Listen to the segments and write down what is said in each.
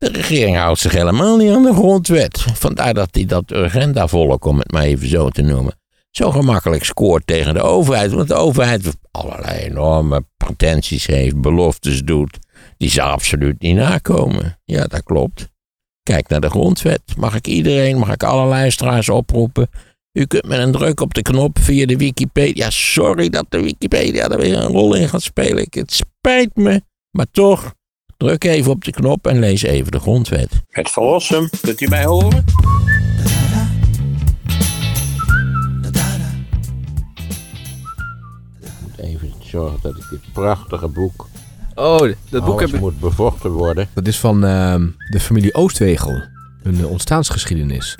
De regering houdt zich helemaal niet aan de grondwet. Vandaar dat hij dat agendavolk, om het maar even zo te noemen, zo gemakkelijk scoort tegen de overheid. Want de overheid allerlei enorme pretenties heeft, beloftes doet, die ze absoluut niet nakomen. Ja, dat klopt. Kijk naar de grondwet. Mag ik iedereen, mag ik alle luisteraars oproepen? U kunt met een druk op de knop via de Wikipedia. Sorry dat de Wikipedia er weer een rol in gaat spelen. Het spijt me, maar toch. Druk even op de knop en lees even de grondwet. Het verlossen, kunt u mij horen? Ik moet even zorgen dat ik dit prachtige boek. Oh, dat boek Alles heb ik... moet bevochten worden. Dat is van ehm, de familie Oostwegel. Hun eh, ontstaansgeschiedenis.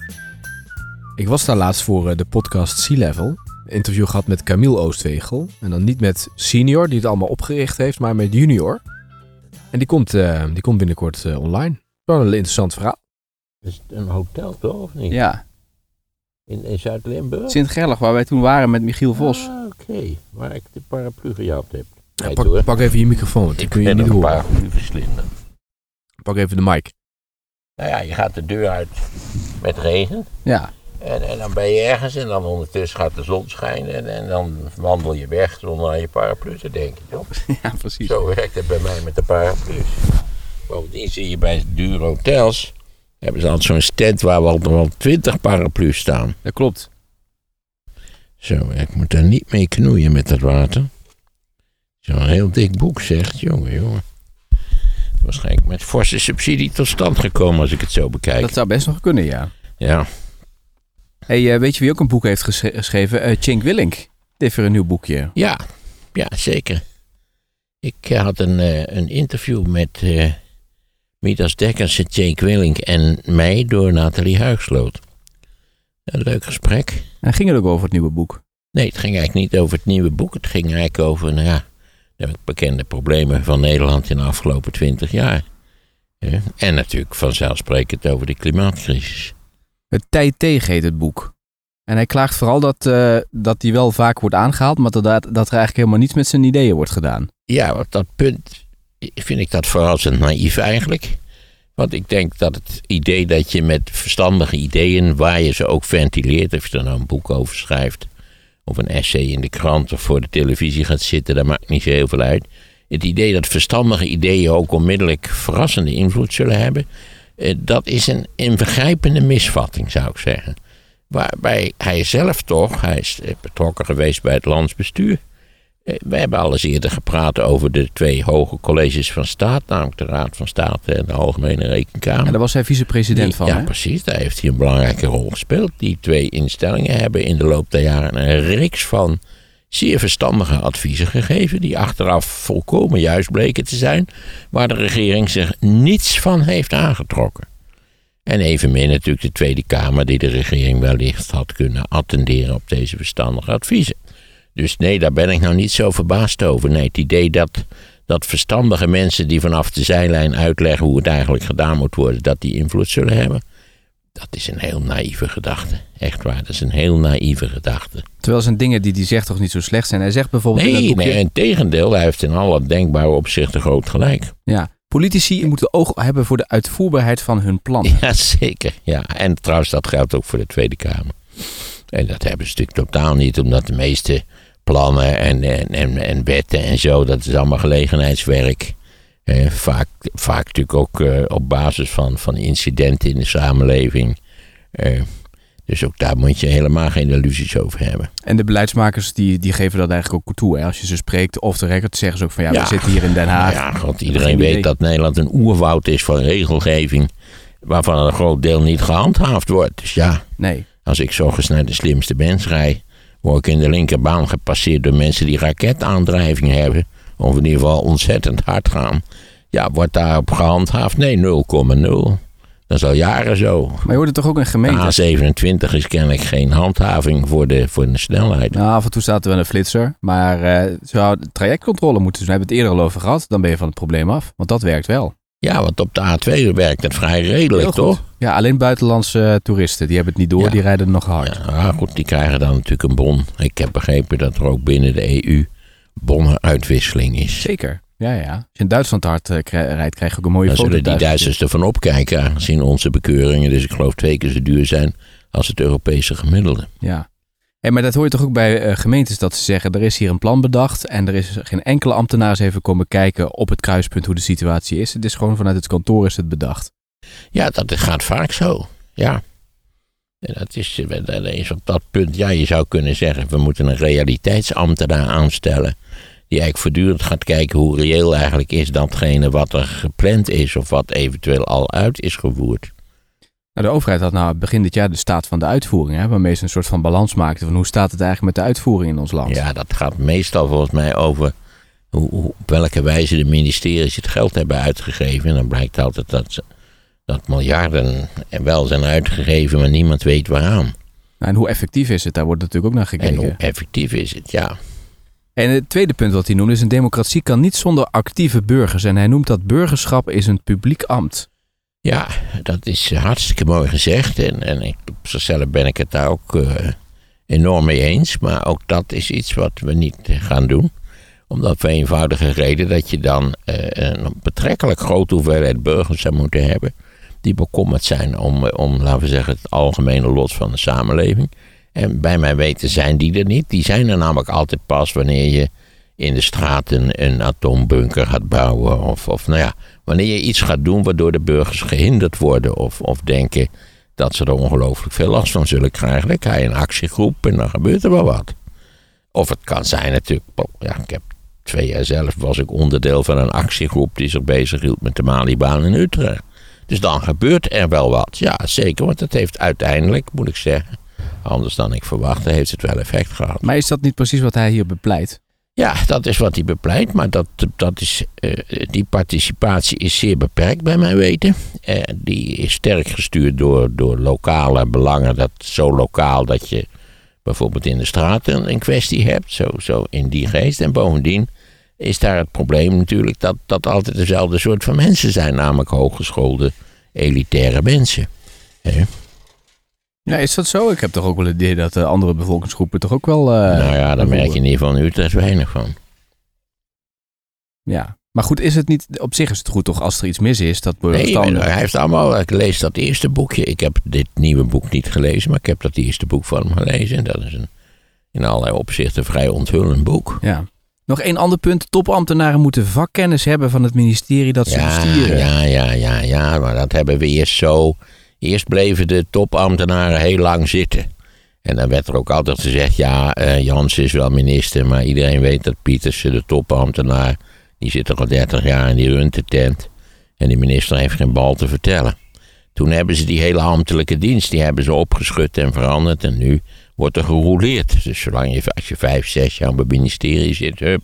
Ik was daar laatst voor eh, de podcast Sea Level. Een interview gehad met Camille Oostwegel. En dan niet met senior, die het allemaal opgericht heeft, maar met junior. En die komt, eh, die komt binnenkort eh, online. Wel een interessant verhaal. Is het een hotel toch, of niet? Ja, In, in Zuid-Limburg? Sint-Gerlach, waar wij toen waren met Michiel Vos. Ah, oké. Waar ik de paraplu gejat heb. Ja, pak, even je microfoon, want die kun je ben niet nog een horen. paraplu verslinden. Pak even de mic. Nou ja, je gaat de deur uit met regen. Ja, En, en dan ben je ergens en dan ondertussen gaat de zon schijnen. En, en dan wandel je weg zonder aan je paraplu te denken. Toch? ja precies. Zo werkt het bij mij met de paraplu's. Bovendien zie je bij dure hotels. Hebben ze altijd zo'n stand waar wel, wel 20 paraplu's staan. Dat klopt. Zo, ik moet daar niet mee knoeien met dat water. Zo'n heel dik boek zegt, jongen, jongen. Waarschijnlijk met forse subsidie tot stand gekomen als ik het zo bekijk. Dat zou best nog kunnen, ja. Ja, Hey, eh, weet je wie ook een boek heeft geschreven? Eh Cenk Willink. Die heeft weer een nieuw boekje. ja, ja, zeker. Ik eh, had een, een interview met eh Midas Dekkers, Jake Willink en mij door Nathalie Huigsloot. Een leuk gesprek. En ging het ook over het nieuwe boek? Nee, het ging eigenlijk niet over het nieuwe boek. Het ging eigenlijk over, nou ja, de bekende problemen van Nederland in de afgelopen twintig jaar. En natuurlijk vanzelfsprekend over de klimaatcrisis. Het Tijd tegen heet het boek. En hij klaagt vooral dat, eh, dat hij wel vaak wordt aangehaald, maar dat, dat er eigenlijk helemaal niets met zijn ideeën wordt gedaan. Ja, op dat punt vind ik dat verrassend naïef eigenlijk. Want ik denk dat het idee dat je met verstandige ideeën, waar je ze ook ventileert, of je er nou een boek over schrijft, of een essay in de krant of voor de televisie gaat zitten, dat maakt niet zo heel veel uit. Het idee dat verstandige ideeën ook onmiddellijk verrassende invloed zullen hebben, dat is een ingrijpende misvatting, zou ik zeggen. Waarbij hij zelf toch, hij is eh, betrokken geweest bij het landsbestuur. Eh, We hebben al eens eerder gepraat over de twee hoge colleges van staat, namelijk de Raad van State en de Algemene Rekenkamer. En daar was hij vicepresident van, Ja, hè? precies. Daar heeft hij een belangrijke rol gespeeld. Die twee instellingen hebben in de loop der jaren een reeks van zeer verstandige adviezen gegeven, die achteraf volkomen juist bleken te zijn, waar de regering zich niets van heeft aangetrokken. En evenmin natuurlijk de Tweede Kamer, die de regering wellicht had kunnen attenderen op deze verstandige adviezen. Dus nee, daar ben ik nou niet zo verbaasd over. Nee, het idee dat, dat verstandige mensen die vanaf de zijlijn uitleggen hoe het eigenlijk gedaan moet worden, dat die invloed zullen hebben, dat is een heel naïeve gedachte. Echt waar, dat is een heel naïeve gedachte. Terwijl zijn dingen die hij zegt toch niet zo slecht zijn. Hij zegt bijvoorbeeld in Nee, boekje... nee, in tegendeel, hij heeft in alle denkbare opzichten groot gelijk. Ja, politici moeten oog hebben voor de uitvoerbaarheid van hun plannen. Ja, zeker. Ja, en trouwens, dat geldt ook voor de Tweede Kamer. En dat hebben ze natuurlijk totaal niet, omdat de meeste plannen en, en, en, en wetten en zo, dat is allemaal gelegenheidswerk. Vaak, vaak natuurlijk ook eh, op basis van, van incidenten in de samenleving. Eh, dus ook daar moet je helemaal geen illusies over hebben. En de beleidsmakers die, die geven dat eigenlijk ook toe. Hè? Als je ze spreekt off the record, zeggen ze ook van ja, Ja. we zitten hier in Den Haag. Ja, god, iedereen idee. weet dat Nederland een oerwoud is van regelgeving, waarvan een groot deel niet gehandhaafd wordt. Dus ja, Nee. Als ik zorgens naar de slimste mens rijd, word ik in de linkerbaan gepasseerd door mensen die raketaandrijving hebben. Of in ieder geval ontzettend hard gaan. Ja, wordt daarop gehandhaafd? Nee, 0,0. Dat is al jaren zo. Maar je hoort het toch ook in gemeentes? De A27 is kennelijk geen handhaving voor de, voor de snelheid. Nou, af en toe staat er wel een flitser. Maar eh zou trajectcontrole moeten doen. We hebben het eerder al over gehad. Dan ben je van het probleem af. Want dat werkt wel. Ja, want op de A2 werkt het vrij redelijk, toch? Ja, alleen buitenlandse eh, toeristen. Die hebben het niet door. Ja. Die rijden nog hard. Ja, maar goed, die krijgen dan natuurlijk een bon. Ik heb begrepen dat er ook binnen de EU bonnenuitwisseling is. Zeker. Ja, ja. Als je in Duitsland hard eh, rijdt, krijg je ook een mooie Dan foto zullen die. Duitsers ervan opkijken, aangezien onze bekeuringen, dus ik geloof twee keer zo duur zijn als het Europese gemiddelde. Ja. Hey, maar dat hoor je toch ook bij eh, gemeentes dat ze zeggen, er is hier een plan bedacht en er is geen enkele ambtenaar eens even komen kijken op het kruispunt hoe de situatie is. Het is gewoon vanuit het kantoor is het bedacht. Ja, dat gaat vaak zo. Ja. En dat is, eh, dat is op dat punt, ja, je zou kunnen zeggen, we moeten een realiteitsambtenaar aanstellen. Die eigenlijk voortdurend gaat kijken hoe reëel eigenlijk is datgene wat er gepland is of wat eventueel al uit is gevoerd. Nou, de overheid had nou begin dit jaar de staat van de uitvoering, hè, waarmee ze een soort van balans maakten van hoe staat het eigenlijk met de uitvoering in ons land. Ja, dat gaat meestal volgens mij over hoe, hoe- op welke wijze de ministeries het geld hebben uitgegeven. En dan blijkt altijd dat, ze- dat miljarden wel zijn uitgegeven, maar niemand weet waaraan. Nou, en hoe effectief is het? Daar wordt natuurlijk ook naar En gekeken. hoe effectief is het, ja. En het tweede punt wat hij noemde is een democratie kan niet zonder actieve burgers. En hij noemt dat burgerschap is een publiek ambt. Ja, dat is hartstikke mooi gezegd. En, en ik, op zichzelf ben ik het daar ook eh, enorm mee eens. Maar ook dat is iets wat we niet gaan doen. Omdat voor eenvoudige reden dat je dan eh, een betrekkelijk grote hoeveelheid burgers zou moeten hebben. Die bekommerd zijn om, om, laten we zeggen, het algemene lot van de samenleving. En bij mijn weten zijn die er niet. Die zijn er namelijk altijd pas wanneer je in de straten een atoombunker gaat bouwen. Of, of nou ja, wanneer je iets gaat doen waardoor de burgers gehinderd worden. Of, of denken dat ze er ongelooflijk veel last van zullen krijgen. Dan krijg je een actiegroep en dan gebeurt er wel wat. Of het kan zijn natuurlijk, oh, ja, ik heb twee jaar zelf was ik onderdeel van een actiegroep die zich bezighield met de Malibaan in Utrecht. Dus dan gebeurt er wel wat. Ja, zeker, want het heeft uiteindelijk, moet ik zeggen, anders dan ik verwachtte, heeft het wel effect gehad. Maar is dat niet precies wat hij hier bepleit? Ja, dat is wat hij bepleit, maar dat, dat is, eh, die participatie is zeer beperkt bij mijn weten. Eh, die is sterk gestuurd door, door lokale belangen, dat, zo lokaal dat je bijvoorbeeld in de straat een, een kwestie hebt, zo, zo in die geest. En bovendien is daar het probleem natuurlijk dat dat altijd dezelfde soort van mensen zijn, namelijk hooggeschoolde elitaire mensen. Ja, is dat zo? Ik heb toch ook wel het idee dat de andere bevolkingsgroepen toch ook wel... eh, nou ja, daar merk je in ieder geval in Utrecht weinig van. Ja. Maar goed, is het niet... Op zich is het goed toch als er iets mis is, dat Nee, hij heeft allemaal. Ik lees dat eerste boekje. Ik heb dit nieuwe boek niet gelezen, maar ik heb dat eerste boek van hem gelezen. En dat is een in allerlei opzichten vrij onthullend boek. Ja. Nog één ander punt. Topambtenaren moeten vakkennis hebben van het ministerie dat ze Ja, besturen. ja, ja, ja, ja, maar dat hebben we eerst zo. Eerst bleven de topambtenaren heel lang zitten. En dan werd er ook altijd gezegd: ja, eh Jans is wel minister, maar iedereen weet dat Pietersen, de topambtenaar, die zit er al 30 jaar in die runtetent. En die minister heeft geen bal te vertellen. Toen hebben ze die hele ambtelijke dienst, die hebben ze opgeschud en veranderd. En nu wordt er gerouleerd. Dus zolang je, als je vijf, zes jaar op het ministerie zit, hup.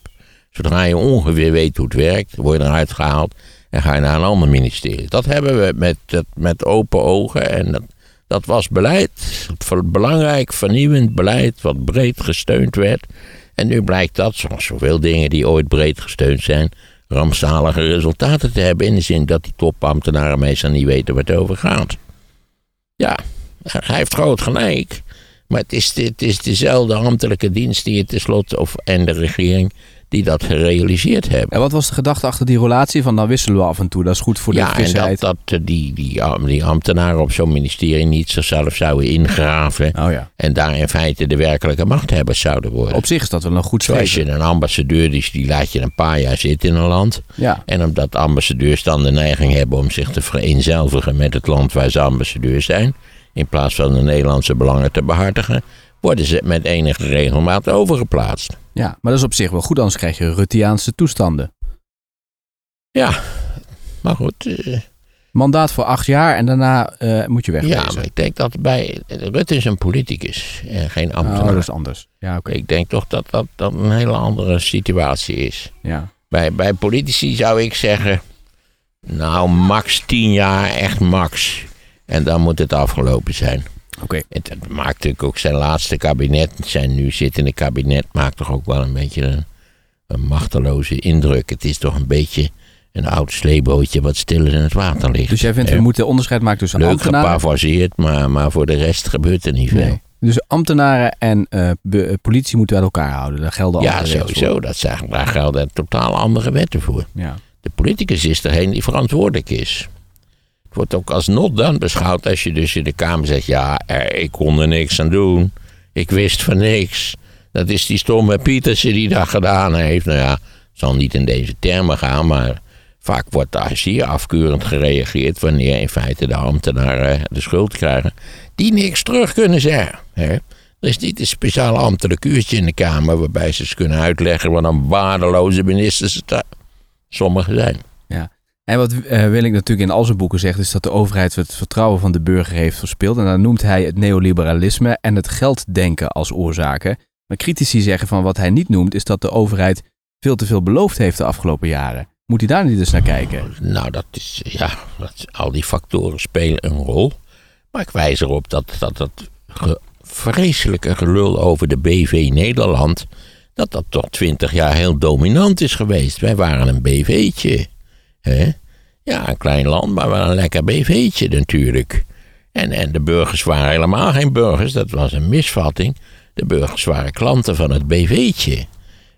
Zodra je ongeveer weet hoe het werkt, word je eruit gehaald en ga je naar een ander ministerie. Dat hebben we met, met open ogen en dat, dat was beleid. Belangrijk, vernieuwend beleid, wat breed gesteund werd. En nu blijkt dat, zoals zoveel dingen die ooit breed gesteund zijn, rampzalige resultaten te hebben. In de zin dat die topambtenaren meestal niet weten waar het over gaat. Ja, hij heeft groot gelijk. Maar het is, het is dezelfde ambtelijke dienst die het tenslotte, of, en de regering, die dat gerealiseerd hebben. En wat was de gedachte achter die relatie van dan wisselen we af en toe? Dat is goed voor de Ja, en dat, dat eh, die, die, die ambtenaren op zo'n ministerie niet zichzelf zouden ingraven. Oh ja. En daar in feite de werkelijke machthebbers zouden worden. Op zich is dat wel een goed Zoals streven. je een ambassadeur, die, die laat je een paar jaar zitten in een land. Ja. En omdat ambassadeurs dan de neiging hebben om zich te vereenzelvigen met het land waar ze ambassadeur zijn, in plaats van de Nederlandse belangen te behartigen, worden ze met enige regelmaat overgeplaatst. ja, maar dat is op zich wel goed, anders krijg je Ruttiaanse toestanden. Ja, maar goed. eh, Mandaat voor acht jaar en daarna eh, moet je ja, wegwezen. maar ik denk dat bij. Rutte is een politicus en geen oh, ambtenaar. dat is anders. Ja, oké. Ik denk toch dat dat, dat een hele andere situatie is. Ja. Bij, bij politici zou ik zeggen. Nou, max tien jaar, echt max. En dan moet het afgelopen zijn. Oké. Het het maakt natuurlijk ook zijn laatste kabinet, zijn nu zittende kabinet, maakt toch ook wel een beetje een, een machteloze indruk. Het is toch een beetje een oud sleebootje wat stil in het water ligt. Dus jij vindt we moeten onderscheid maken tussen Leuk ambtenaren... geparafraseerd, maar, maar voor de rest gebeurt er niet veel. Nee. Dus ambtenaren en be- eh, politie moeten uit elkaar houden. Daar gelden Ja, andere regels sowieso. Dat zijn, daar gelden totaal andere wetten voor. Ja. De politicus is degene die verantwoordelijk is. Wordt ook als not done beschouwd als je dus in de Kamer zegt... ja, eh, ik kon er niks aan doen. Ik wist van niks. Dat is die stomme Pietersen die dat gedaan heeft. Nou ja, zal niet in deze termen gaan, maar... vaak wordt daar zeer afkeurend gereageerd... wanneer in feite de ambtenaren de schuld krijgen... die niks terug kunnen zeggen. Hè? Er is niet een speciaal ambtelijk uurtje in de Kamer... waarbij ze eens kunnen uitleggen wat een waardeloze ministers het sommigen zijn. En wat eh Willink natuurlijk in al zijn boeken zegt, is dat de overheid het vertrouwen van de burger heeft verspeeld. En dan noemt hij het neoliberalisme en het gelddenken als oorzaken. Maar critici zeggen van wat hij niet noemt, is dat de overheid veel te veel beloofd heeft de afgelopen jaren. Moet hij daar niet eens naar kijken? Nou, dat is, ja, dat, al die factoren spelen een rol. Maar ik wijs erop dat dat, dat vreselijke gelul over de BV Nederland... dat dat toch twintig jaar heel dominant is geweest. Wij waren een BV'tje. Hè? Ja, een klein land, maar wel een lekker BV'tje natuurlijk. En, en de burgers waren helemaal geen burgers, dat was een misvatting. De burgers waren klanten van het BV'tje.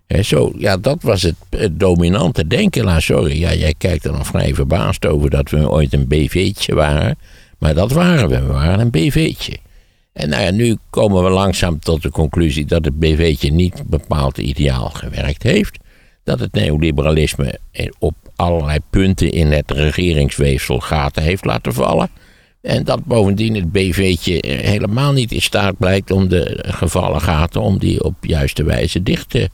Hè, zo, ja, dat was het, het dominante denken. Nou, sorry, ja, jij kijkt er nog vrij verbaasd over dat we ooit een BV'tje waren. Maar dat waren we, we waren een BV'tje. En nou ja, nu komen we langzaam tot de conclusie dat het BV'tje niet bepaald ideaal gewerkt heeft. Dat het neoliberalisme op allerlei punten in het regeringsweefsel gaten heeft laten vallen. En dat bovendien het BV'tje helemaal niet in staat blijkt om de gevallen gaten, om die op juiste wijze dicht te,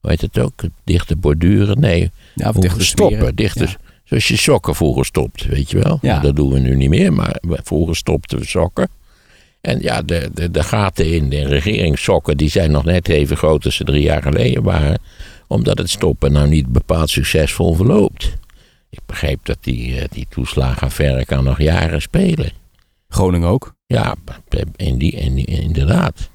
hoe heet het ook, dicht te borduren? Nee, Ja, of dicht te stoppen. smeren. Dicht te- Ja. Zoals je sokken vroeger stopt, weet je wel. Ja. Dat doen we nu niet meer, maar vroeger stopten we sokken. En ja, de, de, de gaten in de regeringssokken die zijn nog net even groot als ze drie jaar geleden waren. Omdat het stoppen nou niet bepaald succesvol verloopt. Ik begreep dat die, eh, die toeslagenaffaire kan nog jaren spelen. Groningen ook. Ja, in die, in die, inderdaad.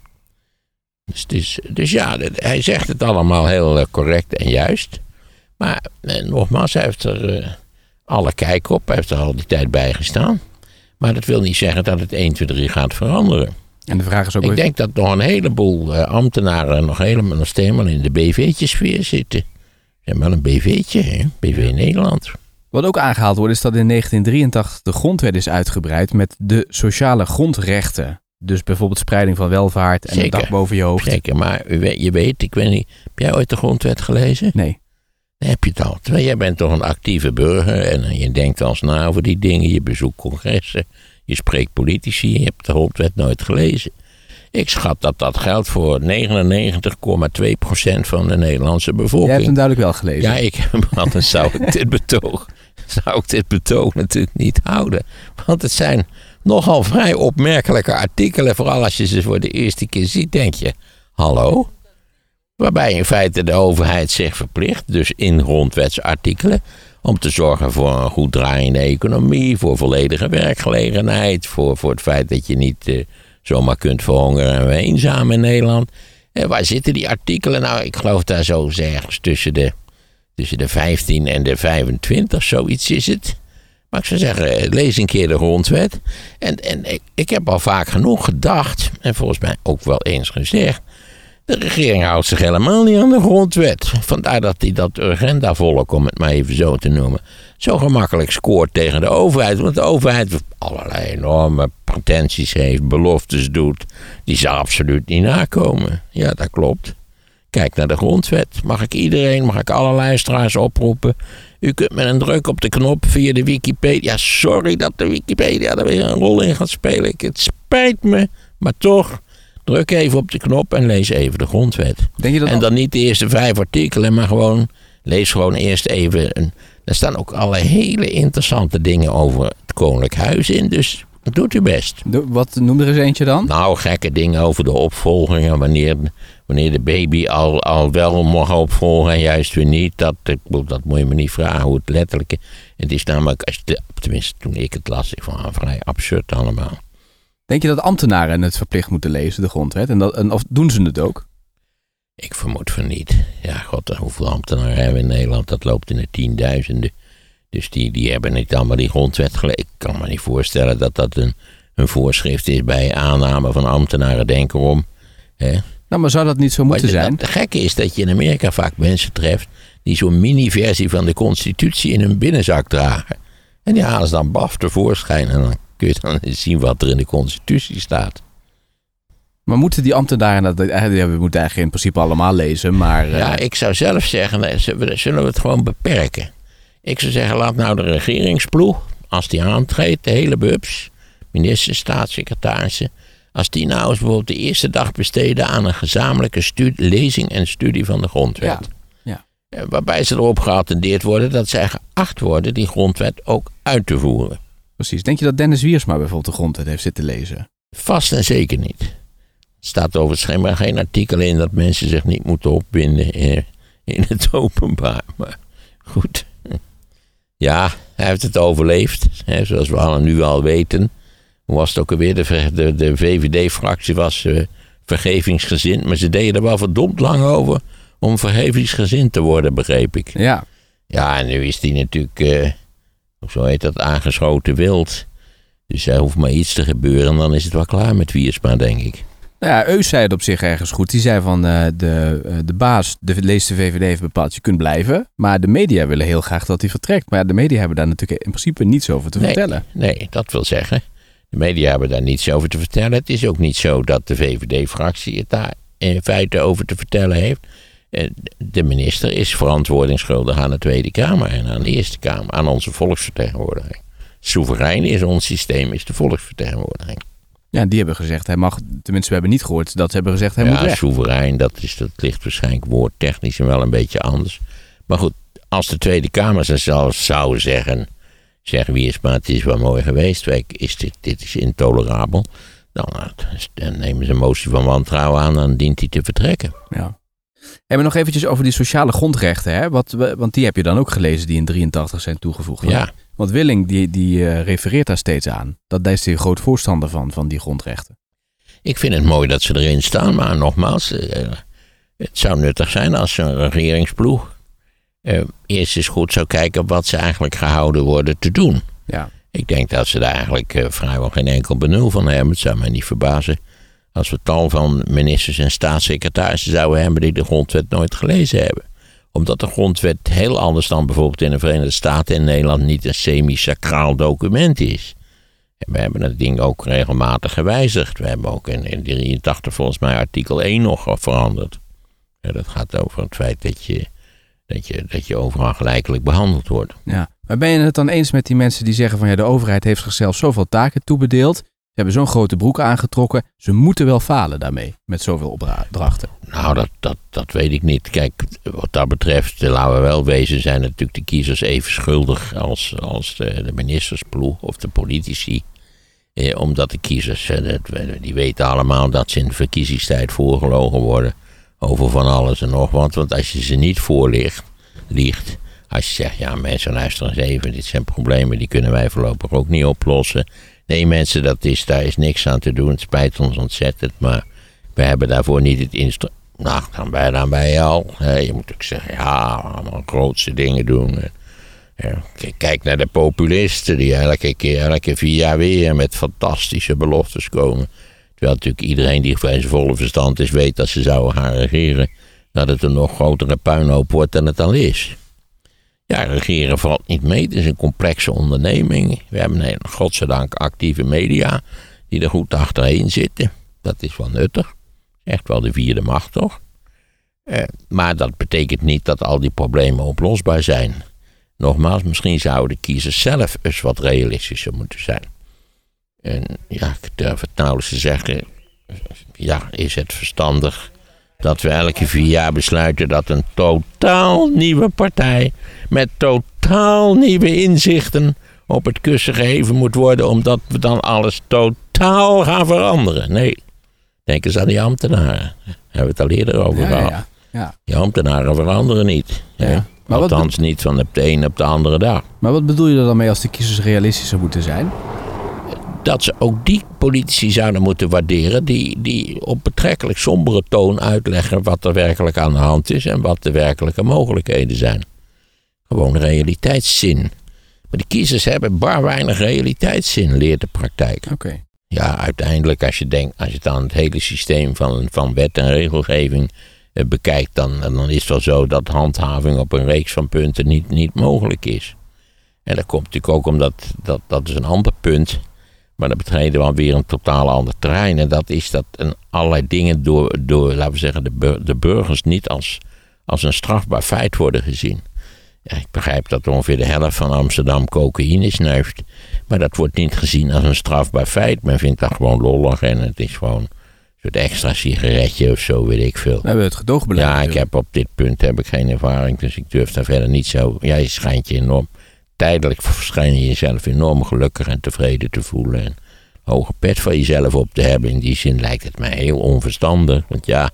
Dus, is, dus ja, hij zegt het allemaal heel eh, correct en juist. Maar eh, nogmaals, hij heeft er alle kijk op. Hij heeft er al die tijd bij gestaan. Maar dat wil niet zeggen dat het 1, 2, 3 gaat veranderen. En de vraag is ook... Ik denk dat nog een heleboel eh, ambtenaren nog helemaal, nog helemaal in de BV'tjesfeer zitten. Ze hebben wel een BV'tje, hè? BV Nederland. Wat ook aangehaald wordt is dat in 1983 de grondwet is uitgebreid met de sociale grondrechten. Dus bijvoorbeeld spreiding van welvaart en een Zeker. dak boven je hoofd. Zeker, maar je weet, ik weet niet, heb jij ooit de grondwet gelezen? Nee. Dan heb je het al. Terwijl jij bent toch een actieve burger en je denkt eens na over die dingen. Je bezoekt congressen, je spreekt politici, je hebt de grondwet nooit gelezen. Ik schat dat dat geldt voor 99,2% van de Nederlandse Jij bevolking. hebt hem duidelijk wel gelezen. Ja, ik heb hem anders zou ik dit betoog, zou ik dit betoog natuurlijk niet houden. Want het zijn nogal vrij opmerkelijke artikelen. Vooral als je ze voor de eerste keer ziet, denk je, hallo? Waarbij in feite de overheid zich verplicht, dus in grondwetsartikelen, om te zorgen voor een goed draaiende economie, voor volledige werkgelegenheid, voor, voor het feit dat je niet eh, zomaar kunt verhongeren en eenzaam in Nederland. En waar zitten die artikelen? Nou, ik geloof daar zo ergens tussen de, tussen de 15 en de 25, zoiets is het. Maar ik zou zeggen, eh, lees een keer de grondwet. En, en ik, ik heb al vaak genoeg gedacht, en volgens mij ook wel eens gezegd. De regering houdt zich helemaal niet aan de grondwet. Vandaar dat hij dat agendavolk, om het maar even zo te noemen, zo gemakkelijk scoort tegen de overheid. Want de overheid allerlei enorme pretenties heeft, beloftes doet, die ze absoluut niet nakomen. Ja, dat klopt. Kijk naar de grondwet. Mag ik iedereen, mag ik alle luisteraars oproepen? U kunt met een druk op de knop via de Wikipedia. Sorry dat de Wikipedia er weer een rol in gaat spelen. Het spijt me, maar toch. Druk even op de knop en lees even de grondwet. Denk je dat En dan niet de eerste vijf artikelen, maar gewoon lees gewoon eerst even. Een, er staan ook alle hele interessante dingen over het Koninklijk Huis in. Dus doet u best. De- Wat noem er eens eentje dan? Nou, gekke dingen over de opvolgingen. Wanneer, wanneer de baby al, al wel mag opvolgen en juist weer niet. Dat, dat moet je me niet vragen hoe het letterlijk... Het is namelijk, als de- tenminste toen ik het las, ik vond het vrij absurd allemaal. Denk je dat ambtenaren het verplicht moeten lezen, de grondwet? En, dat, en of doen ze het ook? Ik vermoed van niet. Ja, god, hoeveel ambtenaren hebben we in Nederland? Dat loopt in de tienduizenden. Dus die, die hebben niet allemaal die grondwet gelezen. Ik kan me niet voorstellen dat dat een, een voorschrift is bij aanname van ambtenaren, denk erom. Hè. Nou, maar zou dat niet zo moeten Maar zijn? Het gekke is dat je in Amerika vaak mensen treft die zo'n mini-versie van de constitutie in hun binnenzak dragen. En die halen ze dan baf tevoorschijn en dan kun je dan eens zien wat er in de constitutie staat. Maar moeten die ambtenaren dat... eh, moeten eigenlijk in principe allemaal lezen, maar... eh, Ja, ik zou zelf zeggen, zullen we het gewoon beperken? Ik zou zeggen, laat nou de regeringsploeg, als die aantreedt, de hele bubs, ministers, staatssecretarissen, als die nou eens bijvoorbeeld de eerste dag besteden aan een gezamenlijke stu- lezing en studie van de grondwet. Ja, ja. Eh, Waarbij ze erop geattendeerd worden dat zij geacht worden die grondwet ook uit te voeren. Precies. Denk je dat Dennis Wiersma bijvoorbeeld de grondwet heeft zitten lezen? Vast en zeker niet. Er staat over schijnbaar geen artikel in dat mensen zich niet moeten opwinden in, in het openbaar. Maar goed. Ja, hij heeft het overleefd. Hè, zoals we allen nu al weten. Hoe was het ook alweer? De, de, de VVD-fractie was eh, vergevingsgezind. Maar ze deden er wel verdomd lang over om vergevingsgezind te worden, begreep ik. Ja. Ja, en nu is die natuurlijk, zo heet dat, aangeschoten wild. Dus er hoeft maar iets te gebeuren en dan is het wel klaar met Wiersma, denk ik. Nou ja, Eus zei het op zich ergens goed. Die zei van eh, de, eh, de baas, de leest de VVD heeft bepaald, je kunt blijven. Maar de media willen heel graag dat hij vertrekt. Maar de media hebben daar natuurlijk in principe niets over te Nee, vertellen. nee, dat wil zeggen. De media hebben daar niets over te vertellen. Het is ook niet zo dat de VVD-fractie het daar in feite over te vertellen heeft. De minister is verantwoordingsschuldig aan de Tweede Kamer en aan de Eerste Kamer, aan onze volksvertegenwoordiging. Soeverein is ons systeem, is de volksvertegenwoordiging. Ja, die hebben gezegd, hij mag, tenminste we hebben niet gehoord dat ze hebben gezegd hij moet ja, weg. soeverein, dat, is, dat ligt waarschijnlijk woordtechnisch en wel een beetje anders. Maar goed, als de Tweede Kamer ze zelfs zou zeggen, zeg wie is maar het is wel mooi geweest, wij- is dit, dit is intolerabel. Dan, dan nemen ze een motie van wantrouwen aan, dan dient hij te vertrekken. Ja. Maar nog eventjes over die sociale grondrechten, hè? Wat, want die heb je dan ook gelezen die in 83 zijn toegevoegd. Ja, Want Willing die, die eh, refereert daar steeds aan. Dat daar is hij een groot voorstander van, van die grondrechten. ik vind het mooi dat ze erin staan, maar nogmaals, eh, het zou nuttig zijn als een regeringsploeg eh, eerst eens goed zou kijken wat ze eigenlijk gehouden worden te doen. Ja. Ik denk dat ze daar eigenlijk vrijwel geen enkel benul van hebben. Het zou mij niet verbazen als we tal van ministers en staatssecretarissen zouden hebben die de grondwet nooit gelezen hebben. Omdat de grondwet heel anders dan bijvoorbeeld in de Verenigde Staten en Nederland niet een semi-sacraal document is. En we hebben het ding ook regelmatig gewijzigd. We hebben ook in, in 83 volgens mij artikel 1 nog veranderd. Ja, dat gaat over het feit dat je, dat, je, dat je overal gelijkelijk behandeld wordt. ja. Maar ben je het dan eens met die mensen die zeggen van ja, de overheid heeft zichzelf zoveel taken toebedeeld. Hebben zo'n grote broek aangetrokken. Ze moeten wel falen daarmee, met zoveel opdrachten. Nou, dat, dat, dat weet ik niet. Kijk, wat dat betreft, eh, laten we wel wezen, zijn natuurlijk de kiezers even schuldig als, als de, ministersploeg of de politici. Eh, omdat de kiezers, eh, dat- die weten allemaal dat ze in verkiezingstijd voorgelogen worden over van alles en nog wat. Want als je ze niet voorlicht, liegt, als je zegt, ja mensen luister eens even, dit zijn problemen, die kunnen wij voorlopig ook niet oplossen. Nee mensen, dat is, daar is niks aan te doen, het spijt ons ontzettend, maar we hebben daarvoor niet het instrument. Nou, dan ben, je, dan ben je al. je moet ook zeggen, ja, allemaal grootste dingen doen. Kijk naar de populisten die elke keer, elke vier jaar weer met fantastische beloftes komen. Terwijl natuurlijk iedereen die bij zijn volle verstand is, weet dat ze zouden gaan regeren. Dat het een nog grotere puinhoop wordt dan het al is. Ja, regeren valt niet mee. Het is een complexe onderneming. We hebben een, godzijdank actieve media die er goed achterheen zitten. Dat is wel nuttig. Echt wel de vierde macht, toch? Eh, maar dat betekent niet dat al die problemen oplosbaar zijn. Nogmaals, misschien zouden de kiezers zelf eens wat realistischer moeten zijn. En ja, ik durf het nauwelijks te zeggen. Ja, is het verstandig dat we elke vier jaar besluiten dat een totaal nieuwe partij met totaal nieuwe inzichten op het kussen geheven moet worden, omdat we dan alles totaal gaan veranderen? Nee. Denk eens aan die ambtenaren. Daar hebben we het al eerder over Ja, gehad. ja, ja. Die ambtenaren veranderen niet. Ja. Maar Althans niet van op de een op de andere dag. Maar wat bedoel je er dan mee als de kiezers realistischer moeten zijn? Dat ze ook die politici zouden moeten waarderen die, die op betrekkelijk sombere toon uitleggen wat er werkelijk aan de hand is en wat de werkelijke mogelijkheden zijn. Gewoon realiteitszin. Maar de kiezers hebben bar weinig realiteitszin, leert de praktijk. Oké. Ja, uiteindelijk als je, denkt, als je het aan het hele systeem van, van wet en regelgeving eh, bekijkt, dan, dan is het wel zo dat handhaving op een reeks van punten niet, niet mogelijk is. En dat komt natuurlijk ook omdat dat, dat is een ander punt. Maar dan betreden we alweer een totaal ander terrein. En dat is dat een, allerlei dingen door, door, laten we zeggen, de, bur- de burgers niet als, als een strafbaar feit worden gezien. Ja, ik begrijp dat ongeveer de helft van Amsterdam cocaïne snuift. Maar dat wordt niet gezien als een strafbaar feit. Men vindt dat gewoon lollig en het is gewoon een soort extra sigaretje of zo, weet ik veel. We hebben het gedoogbeleid. Ja, ik heb op dit punt heb ik geen ervaring, dus ik durf daar verder niet zo. Ja, je schijnt je enorm. Tijdelijk je jezelf enorm gelukkig en tevreden te voelen. En hoge pet van jezelf op te hebben. In die zin lijkt het mij heel onverstandig. Want ja,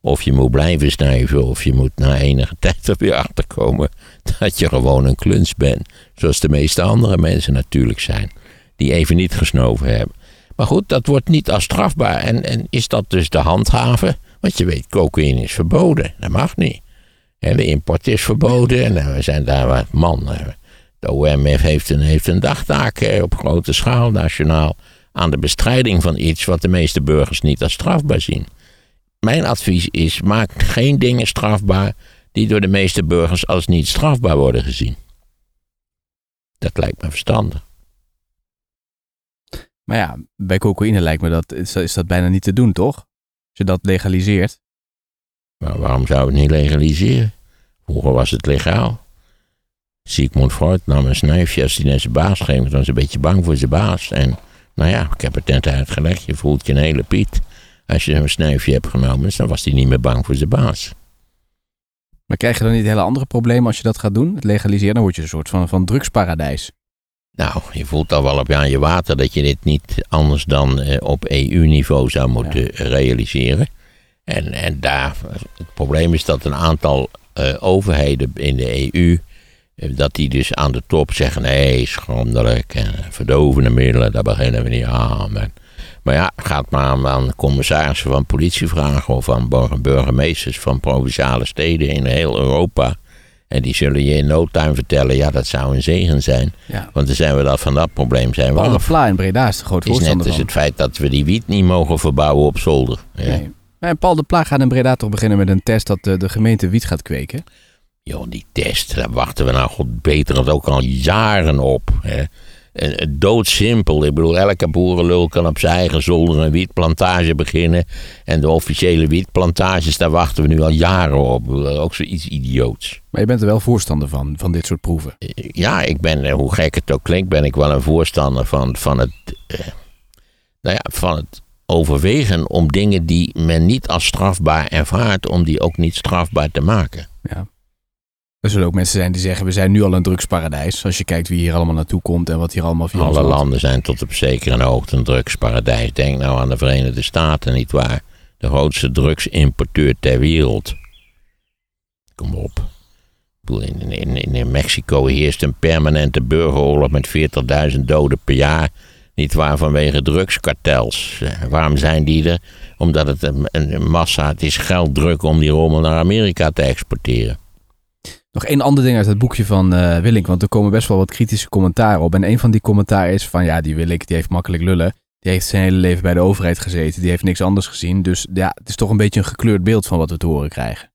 of je moet blijven snuiven, of je moet na enige tijd er weer achterkomen dat je gewoon een kluns bent. Zoals de meeste andere mensen natuurlijk zijn, die even niet gesnoven hebben. Maar goed, dat wordt niet als strafbaar. En, en is dat dus de handhaven? Want je weet, cocaïne is verboden. Dat mag niet. En de import is verboden. En eh, we zijn daar wat man. De OMF heeft een, heeft een dagtaak eh, op grote schaal nationaal aan de bestrijding van iets wat de meeste burgers niet als strafbaar zien. Mijn advies is: maak geen dingen strafbaar die door de meeste burgers als niet strafbaar worden gezien. Dat lijkt me verstandig. Maar ja, bij cocaïne lijkt me dat, is, is dat bijna niet te doen, toch? Als je dat legaliseert. Maar waarom zou het niet legaliseren? Vroeger was het legaal. Sigmund Freud nam een snuifje als hij naar zijn baas ging. Dan was hij een beetje bang voor zijn baas. En nou ja, ik heb het net uitgelegd. Je voelt je een hele piet. Als je een snuifje hebt genomen, dan was hij niet meer bang voor zijn baas. Maar krijg je dan niet hele andere problemen als je dat gaat doen? Het legaliseren, dan word je een soort van, van drugsparadijs. Nou, je voelt al wel op je aan je water dat je dit niet anders dan eh, op EU-niveau zou moeten realiseren. En, en daar, het probleem is dat een aantal eh, overheden in de EU, dat die dus aan de top zeggen, nee, schandelijk en verdovende middelen, daar beginnen we niet aan. En- maar ja, gaat maar aan, aan commissarissen van politie vragen of aan burgemeesters van provinciale steden in heel Europa. En die zullen je in no time vertellen, ja, dat zou een zegen zijn. Ja. Want dan zijn we dat van dat probleem zijn we Paul. Pla in Breda is de grote Het is net voorstander als het feit dat we die wiet niet mogen verbouwen op zolder. Ja. Nee. Maar Paul de Pla gaat in Breda toch beginnen met een test dat de, de gemeente wiet gaat kweken? Joh, die test, daar wachten we nou god beter het ook al jaren op. Hè. En, eh, Doodsimpel. Ik bedoel, elke boerenlul kan op zijn eigen zolder een wietplantage beginnen. En de officiële wietplantages, daar wachten we nu al jaren op. Ook zoiets idioots. Maar je bent er wel voorstander van, van dit soort proeven. Eh, Ja, ik ben, eh, hoe gek het ook klinkt, ben ik wel een voorstander van, van het. eh, nou ja, van het overwegen om dingen die men niet als strafbaar ervaart, om die ook niet strafbaar te maken. Ja. Er zullen ook mensen zijn die zeggen, we zijn nu al een drugsparadijs. Als je kijkt wie hier allemaal naartoe komt en wat hier allemaal via Alle landen zijn tot op zekere hoogte een drugsparadijs. Denk nou aan de Verenigde Staten, nietwaar? De grootste drugsimporteur ter wereld. Kom op. In, in, in, Mexico heerst een permanente burgeroorlog met 40.000 doden per jaar. Niet waar vanwege drugskartels. Eh, Waarom zijn die er? Omdat het een, een, een massa, het is gelddruk om die rommel naar Amerika te exporteren. Nog één ander ding uit het boekje van eh Willink, want er komen best wel wat kritische commentaren op. En een van die commentaren is van, ja, die Willink, die heeft makkelijk lullen. Die heeft zijn hele leven bij de overheid gezeten, die heeft niks anders gezien. Dus ja, het is toch een beetje een gekleurd beeld van wat we te horen krijgen.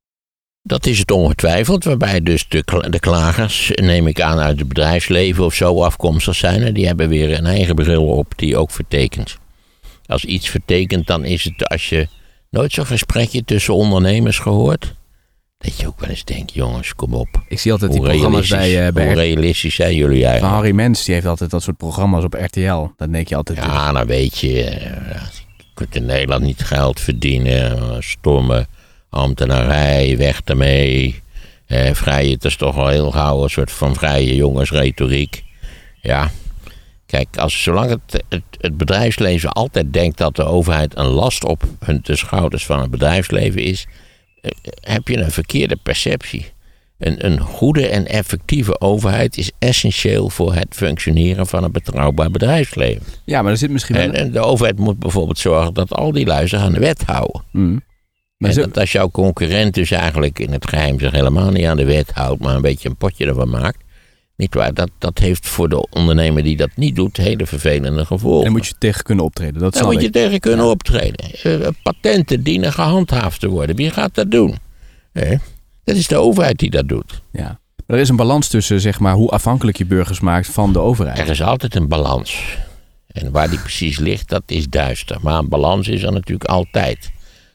Dat is het ongetwijfeld, waarbij dus de, de klagers, neem ik aan, uit het bedrijfsleven of zo afkomstig zijn. En die hebben weer een eigen bril op die ook vertekent. Als iets vertekent, dan is het als je nooit zo'n gesprekje tussen ondernemers gehoord. Dat je ook wel eens denkt, jongens, kom op. Ik zie altijd die Hoe programma's realistisch, bij, eh, bij hoe realistisch zijn jullie van eigenlijk? Harry Mens, die heeft altijd dat soort programma's op RTL. Dan denk je altijd, Ja, nou weet je, eh, je kunt in Nederland niet geld verdienen. eh, Stomme ambtenarij, weg ermee. Eh, vrije, het is toch wel heel gauw een soort van vrije jongensretoriek. Ja, kijk, als, zolang het, het, het bedrijfsleven altijd denkt dat de overheid een last op hun, de schouders van het bedrijfsleven is, eh, heb je een verkeerde perceptie. Een, een goede en effectieve overheid is essentieel voor het functioneren van een betrouwbaar bedrijfsleven. ja, maar er zit misschien wel... En, en de overheid moet bijvoorbeeld zorgen dat al die lui zich aan de wet houden. Mm. Maar en dat als jouw concurrent dus eigenlijk in het geheim zich helemaal niet aan de wet houdt, maar een beetje een potje ervan maakt, Niet waar? Dat, dat heeft voor de ondernemer die dat niet doet hele vervelende gevolgen. En moet je tegen kunnen optreden. Dat Daar moet je tegen kunnen optreden. Eh, patenten dienen gehandhaafd te worden. Wie gaat dat doen? Eh, dat is de overheid die dat doet. Ja. Er is een balans tussen zeg maar, hoe afhankelijk je burgers maakt van de overheid. Er is altijd een balans. En waar die precies ligt, dat is duister. Maar een balans is er natuurlijk altijd.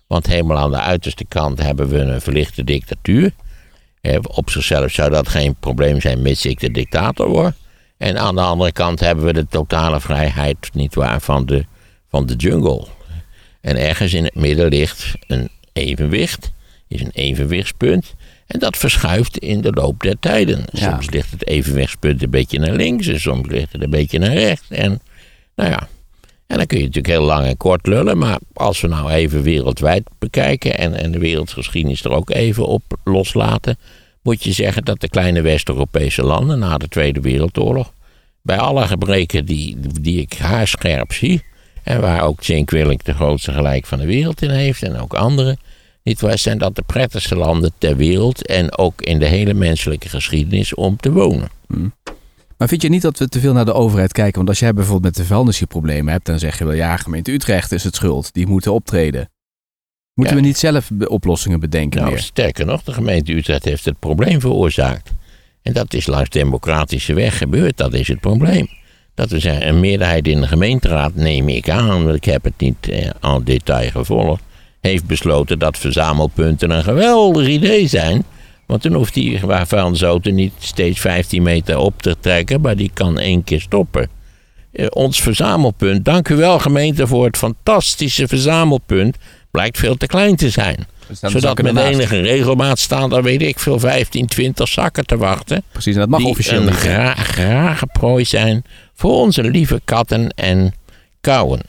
Want helemaal aan de uiterste kant hebben we een verlichte dictatuur. Op zichzelf zou dat geen probleem zijn, mits ik de dictator word. En aan de andere kant hebben we de totale vrijheid, nietwaar, van de, van de jungle. En ergens in het midden ligt een evenwicht, is een evenwichtspunt. En dat verschuift in de loop der tijden. Ja. Soms ligt het evenwichtspunt een beetje naar links en soms ligt het een beetje naar rechts. En nou ja, en dan kun je natuurlijk heel lang en kort lullen. Maar als we nou even wereldwijd bekijken en, en de wereldgeschiedenis er ook even op loslaten. Moet je zeggen dat de kleine West-Europese landen na de Tweede Wereldoorlog. bij alle gebreken die, die ik haarscherp zie. en waar ook Willink de grootste gelijk van de wereld in heeft en ook anderen. Niet waar zijn dat de prettigste landen ter wereld. en ook in de hele menselijke geschiedenis om te wonen. Maar vind je niet dat we te veel naar de overheid kijken? Want als jij bijvoorbeeld met de vuilnis hier problemen hebt, dan zeg je wel ja, gemeente Utrecht is het schuld. Die moeten optreden. Moeten Ja. we niet zelf oplossingen bedenken Nou, meer? sterker nog, de gemeente Utrecht heeft het probleem veroorzaakt. En dat is langs democratische weg gebeurd. Dat is het probleem. Dat we zeggen, een meerderheid in de gemeenteraad, neem ik aan, want ik heb het niet eh, detail gevolgd, heeft besloten dat verzamelpunten een geweldig idee zijn. Want dan hoeft die vuilnisauto niet steeds 15 meter op te trekken, maar die kan één keer stoppen. Eh, ons verzamelpunt, dank u wel gemeente voor het fantastische verzamelpunt, blijkt veel te klein te zijn zodat met ernaast. enige regelmaat staan er, weet ik veel, 15, 20 zakken te wachten. Precies, en dat mag die officieel een niet. hè? gra grage prooi zijn voor onze lieve katten en kauwen.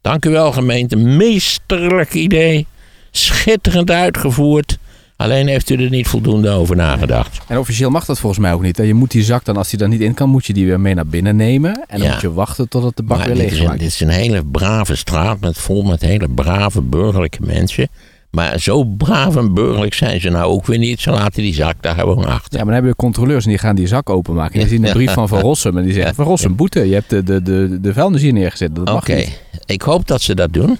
Dank u wel, gemeente. Meesterlijk idee. Schitterend uitgevoerd. Alleen heeft u er niet voldoende over nagedacht. En officieel mag dat volgens mij ook niet. Je moet die zak dan, als die dan niet in kan, moet je die weer mee naar binnen nemen. En dan Ja. moet je wachten totdat de bak Maar weer leeg is dit is. een hele brave straat met vol met hele brave burgerlijke mensen. Maar zo braaf en burgerlijk zijn ze nou ook weer niet. Ze laten die zak daar gewoon achter. Ja, maar dan hebben we controleurs en die gaan die zak openmaken. En die zien een brief van Van Rossum en die zeggen... Van Rossum, boete, je hebt de, de, de, de vuilnis hier neergezet. Dat mag Oké, niet. ik hoop dat ze dat doen.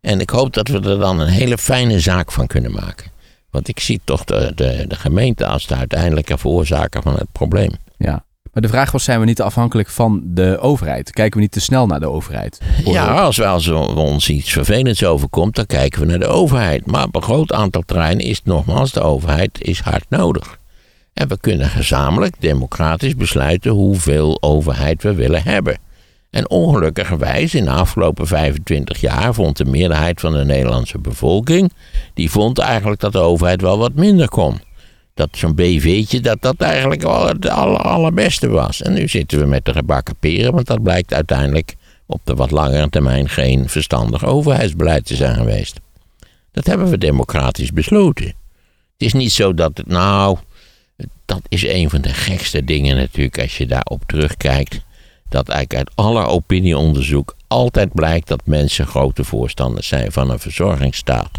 En ik hoop dat we er dan een hele fijne zaak van kunnen maken. Want ik zie toch de, de, de gemeente als de uiteindelijke veroorzaker van het probleem. Ja. Maar de vraag was, zijn we niet afhankelijk van de overheid? Kijken we niet te snel naar de overheid? Ja, als, we, als ons iets vervelends overkomt, dan kijken we naar de overheid. Maar op een groot aantal terreinen is het nogmaals, de overheid is hard nodig. En we kunnen gezamenlijk, democratisch besluiten hoeveel overheid we willen hebben. En ongelukkigerwijs, in de afgelopen 25 jaar vond de meerderheid van de Nederlandse bevolking, die vond eigenlijk dat de overheid wel wat minder kon. Dat zo'n BV'tje, dat dat eigenlijk wel het aller, allerbeste was. En nu zitten we met de gebakken peren, want dat blijkt uiteindelijk op de wat langere termijn geen verstandig overheidsbeleid te zijn geweest. Dat hebben we democratisch besloten. Het is niet zo dat het, nou, dat is een van de gekste dingen natuurlijk als je daarop terugkijkt. Dat eigenlijk uit alle opinieonderzoek altijd blijkt dat mensen grote voorstanders zijn van een verzorgingsstaat.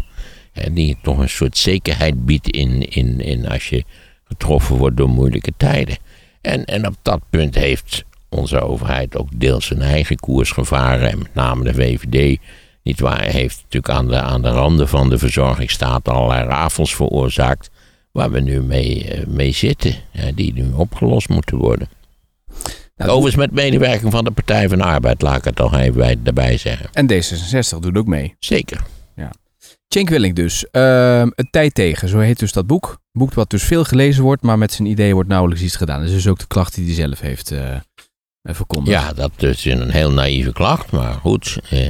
Die toch een soort zekerheid biedt in, in, in als je getroffen wordt door moeilijke tijden. En, en op dat punt heeft onze overheid ook deels zijn eigen koers gevaren. En met name de VVD, niet waar, heeft natuurlijk aan de, aan de randen van de verzorgingsstaat allerlei rafels veroorzaakt. Waar we nu mee, eh, mee zitten. Die nu opgelost moeten worden. Nou, Overigens met medewerking van de Partij van de Arbeid, laat ik het toch even bij, daarbij zeggen. En D66 doet ook mee. Zeker. Cenk Willink dus. Ehm het tijd tegen, zo heet dus dat boek. Een boek wat dus veel gelezen wordt, maar met zijn ideeën wordt nauwelijks iets gedaan. Dat is dus ook de klacht die hij zelf heeft eh, eh, verkondigd. Ja, dat is een heel naïeve klacht, maar goed. Eh,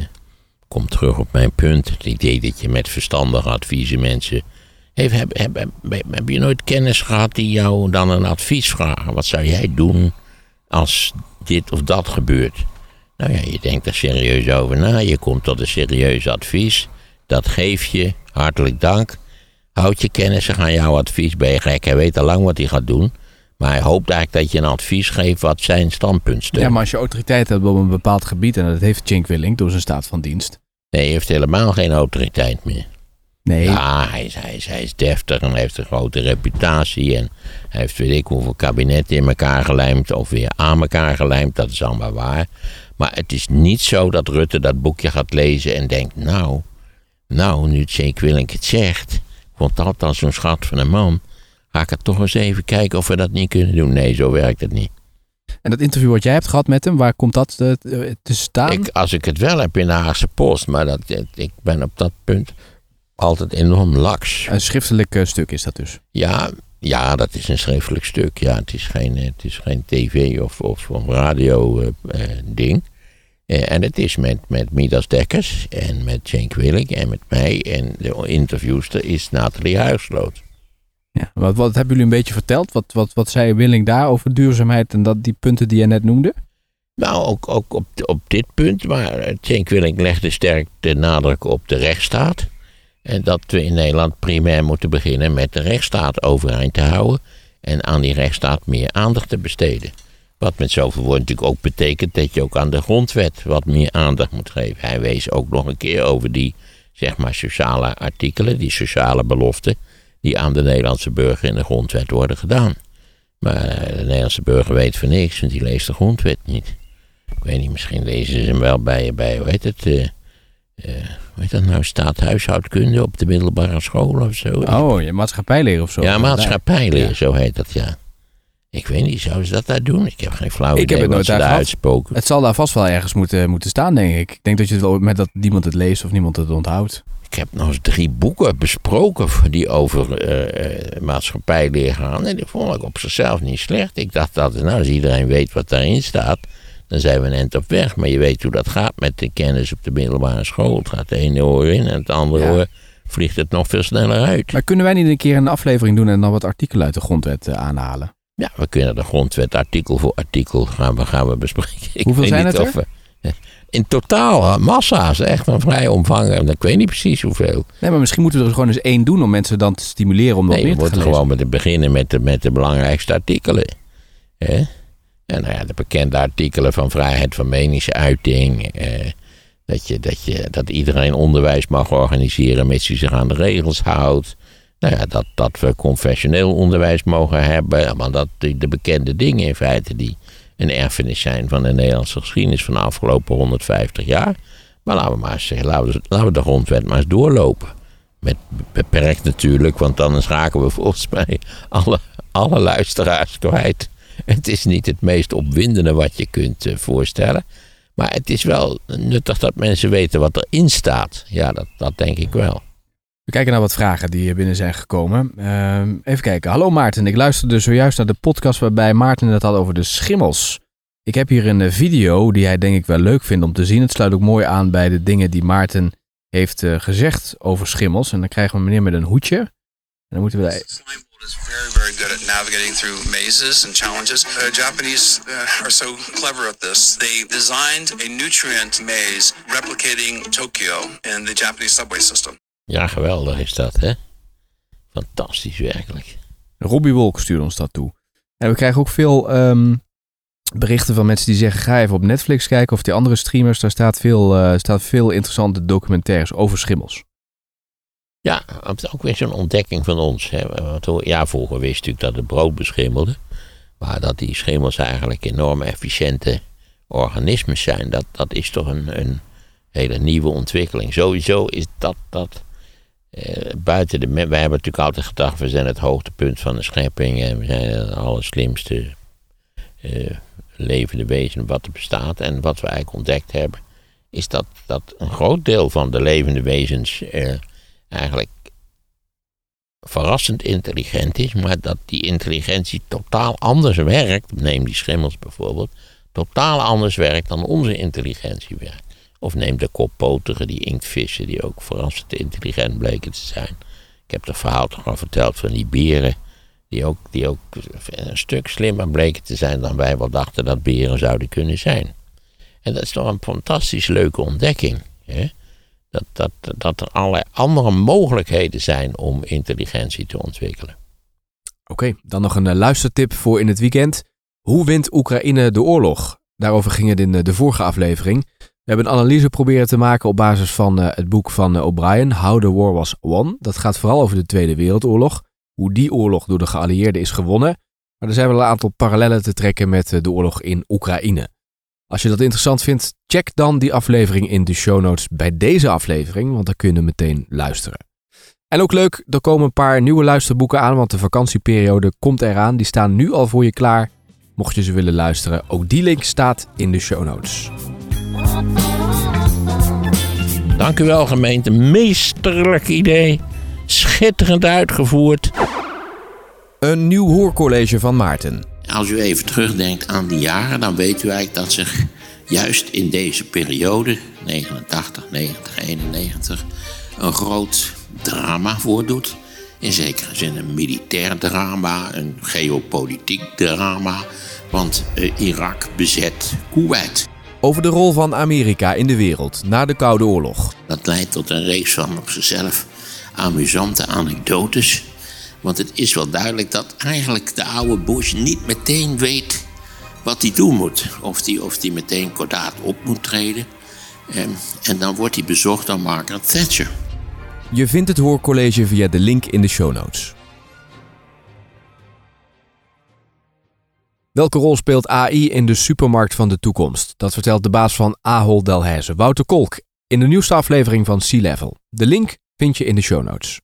kom terug op mijn punt. Het idee dat je met verstandige adviezen mensen. Heeft, heb, heb, heb, heb je nooit kennis gehad die jou dan een advies vragen? Wat zou jij doen als dit of dat gebeurt? Nou ja, je denkt er serieus over na. Je komt tot een serieus advies. Dat geef je. Hartelijk dank. Houd je kennis aan jouw advies. Ben je gek? Hij weet al lang wat hij gaat doen. Maar hij hoopt eigenlijk dat je een advies geeft wat zijn standpunt steunt. Ja, maar als je autoriteit hebt op een bepaald gebied, en dat heeft Cenk Willink door zijn staat van dienst. Nee, hij heeft helemaal geen autoriteit meer. Nee, Ja, hij is, hij, is, hij is deftig en heeft een grote reputatie. En hij heeft weet ik hoeveel kabinetten in elkaar gelijmd. Of weer aan elkaar gelijmd. Dat is allemaal waar. Maar het is niet zo dat Rutte dat boekje gaat lezen en denkt... Nou, nou, nu Jake Willink het zegt... Ik vond dat al zo'n schat van een man. Ga ik het toch eens even kijken of we dat niet kunnen doen. Nee, zo werkt het niet. en dat interview wat jij hebt gehad met hem, waar komt dat eh, te staan? Ik, als ik het wel heb in de Haagse Post... Maar dat, ik ben op dat punt altijd enorm laks. Een schriftelijk eh, stuk is dat dus. Ja, ja, dat is een schriftelijk stuk. Ja, het is geen, eh, het is geen tv of, of, of radio eh, ding. En het is met, met Midas Dekkers en met Cenk Willink en met mij. En de interviewster is Nathalie Huisloot. Ja. Wat, wat hebben jullie een beetje verteld? Wat, wat, wat zei Willing daar over duurzaamheid en dat, die punten die je net noemde? Nou, ook, ook op, op dit punt. Maar Cenk Willink legde sterk de nadruk op de rechtsstaat. En dat we in Nederland primair moeten beginnen met de rechtsstaat overeind te houden. En aan die rechtsstaat meer aandacht te besteden. Wat met zoveel woorden natuurlijk ook betekent dat je ook aan de grondwet wat meer aandacht moet geven. Hij wees ook nog een keer over die, zeg maar, sociale artikelen, die sociale beloften. die aan de Nederlandse burger in de grondwet worden gedaan. Maar eh, de Nederlandse burger weet van niks, want die leest de grondwet niet. Ik weet niet, misschien lezen ze hem wel bij, bij hoe heet het, eh, eh, hoe heet dat nou, staat huishoudkunde op de middelbare school of zo. Oh, je maatschappijleer of zo. ja, maatschappijleer, Ja. zo heet dat, ja. Ik weet niet, zouden ze dat daar doen? Ik heb geen flauw Ik heb idee het wat nooit ze daar gehad. uitspoken. Het zal daar vast wel ergens moeten, moeten staan, denk ik. Ik denk dat je het wel met dat niemand het leest of niemand het onthoudt. Ik heb nog eens drie boeken besproken die over eh, eh, maatschappijleer gaan. En die vond ik op zichzelf niet slecht. Ik dacht dat, nou, als iedereen weet wat daarin staat, dan zijn we een eind op weg. Maar je weet hoe dat gaat met de kennis op de middelbare school. Het gaat de ene oor in en het andere Ja. oor vliegt het nog veel sneller uit. Maar kunnen wij niet een keer een aflevering doen en dan wat artikelen uit de grondwet eh, aanhalen? Ja, we kunnen de grondwet artikel voor artikel gaan we, gaan we bespreken. Ik Hoeveel zijn het we- in totaal, massa's, echt een vrij omvangrijk. Ik weet niet precies hoeveel. Nee, maar misschien moeten we er gewoon eens één doen om mensen dan te stimuleren om dat Nee, meer we te gaan moeten lezen. gewoon met beginnen met de, met de belangrijkste artikelen. Hè? En nou ja, de bekende artikelen van vrijheid van meningsuiting. Eh, dat, je, dat, je, dat iedereen onderwijs mag organiseren mits hij zich aan de regels houdt. Nou ja, dat, dat we confessioneel onderwijs mogen hebben. Allemaal dat, de bekende dingen in feite die een erfenis zijn van de Nederlandse geschiedenis van de afgelopen 150 jaar. Maar laten we maar eens zeggen, laten we, laten we de grondwet maar eens doorlopen. Met beperkt natuurlijk, want anders raken we volgens mij alle, alle luisteraars kwijt. Het is niet het meest opwindende wat je kunt eh, voorstellen. Maar het is wel nuttig dat mensen weten wat erin staat. Ja, dat, dat denk ik wel. We kijken naar wat vragen die hier binnen zijn gekomen. Ehm, even kijken. Hallo Maarten, ik luisterde zojuist naar de podcast waarbij Maarten het had over de schimmels. Ik heb hier een eh, video die hij denk ik wel leuk vindt om te zien. Het sluit ook mooi aan bij de dingen die Maarten heeft eh, gezegd over schimmels. En dan krijgen we een meneer met een hoedje. En dan moeten we... Is very, very good at navigating through mazes and challenges. Uh, Japanese uh, are so clever at this. They designed a nutrient maze replicating Tokyo in the Japanese subway system. Ja, geweldig is dat, hè? Fantastisch, werkelijk. Robbie Wolk stuurde ons dat toe. En we krijgen ook veel ehm, berichten van mensen die zeggen: ga even op Netflix kijken of die andere streamers. Daar staat veel, eh, staat veel interessante documentaires over schimmels. Ja, het is ook weer zo'n ontdekking van ons. Hè. Ja, vroeger wist natuurlijk dat het brood beschimmelde. Maar dat die schimmels eigenlijk enorm efficiënte organismes zijn, dat, dat is toch een, een hele nieuwe ontwikkeling. Sowieso is dat, dat eh, buiten de... Wij hebben natuurlijk altijd gedacht, we zijn het hoogtepunt van de schepping en we zijn het allerslimste eh, levende wezen wat er bestaat. En wat we eigenlijk ontdekt hebben, is dat, dat een groot deel van de levende wezens eh, eigenlijk verrassend intelligent is, maar dat die intelligentie totaal anders werkt. Neem die schimmels bijvoorbeeld. Totaal anders werkt dan onze intelligentie werkt. Of neem de koppotigen, die inktvissen, die ook verrassend intelligent bleken te zijn. Ik heb het verhaal toch al verteld van die beren, die ook, die ook een stuk slimmer bleken te zijn dan wij wel dachten dat beren zouden kunnen zijn. En dat is toch een fantastisch leuke ontdekking. Hè? Dat, dat, dat er allerlei andere mogelijkheden zijn om intelligentie te ontwikkelen. Oké, dan nog een eh, luistertip voor in het weekend. Hoe wint Oekraïne de oorlog? Daarover ging het in eh, de vorige aflevering. We hebben een analyse proberen te maken op basis van uh, het boek van O'Brien, How the War Was Won. Dat gaat vooral over de Tweede Wereldoorlog, hoe die oorlog door de geallieerden is gewonnen. Maar er zijn wel een aantal parallellen te trekken met de oorlog in Oekraïne. Als je dat interessant vindt, check dan die aflevering in de show notes bij deze aflevering, want dan kun je meteen luisteren. En ook leuk, er komen een paar nieuwe luisterboeken aan, want de vakantieperiode komt eraan. Die staan nu al voor je klaar, mocht je ze willen luisteren. Ook die link staat in de show notes. Dank u wel, gemeente. Meesterlijk idee. Schitterend uitgevoerd. Een nieuw hoorcollege van Maarten. Als u even terugdenkt aan die jaren, dan weet u eigenlijk dat zich juist in deze periode, 89, 90, 91, een groot drama voordoet. In zekere zin een militair drama, een geopolitiek drama. Want eh, Irak bezet Kuwait. Over de rol van Amerika in de wereld na de Koude Oorlog. Dat leidt tot een reeks van op zichzelf amusante anekdotes. Want het is wel duidelijk dat eigenlijk de oude Bush niet meteen weet wat hij doen moet. Of hij of die meteen kordaat op moet treden. En, en dan wordt hij bezocht door Margaret Thatcher. Je vindt het hoorcollege via de link in de show notes. Welke rol speelt AI in de supermarkt van de toekomst? Dat vertelt de baas van Ahold Delhaize, Wouter Kolk, in de nieuwste aflevering van Sea Level. De link vind je in de show notes.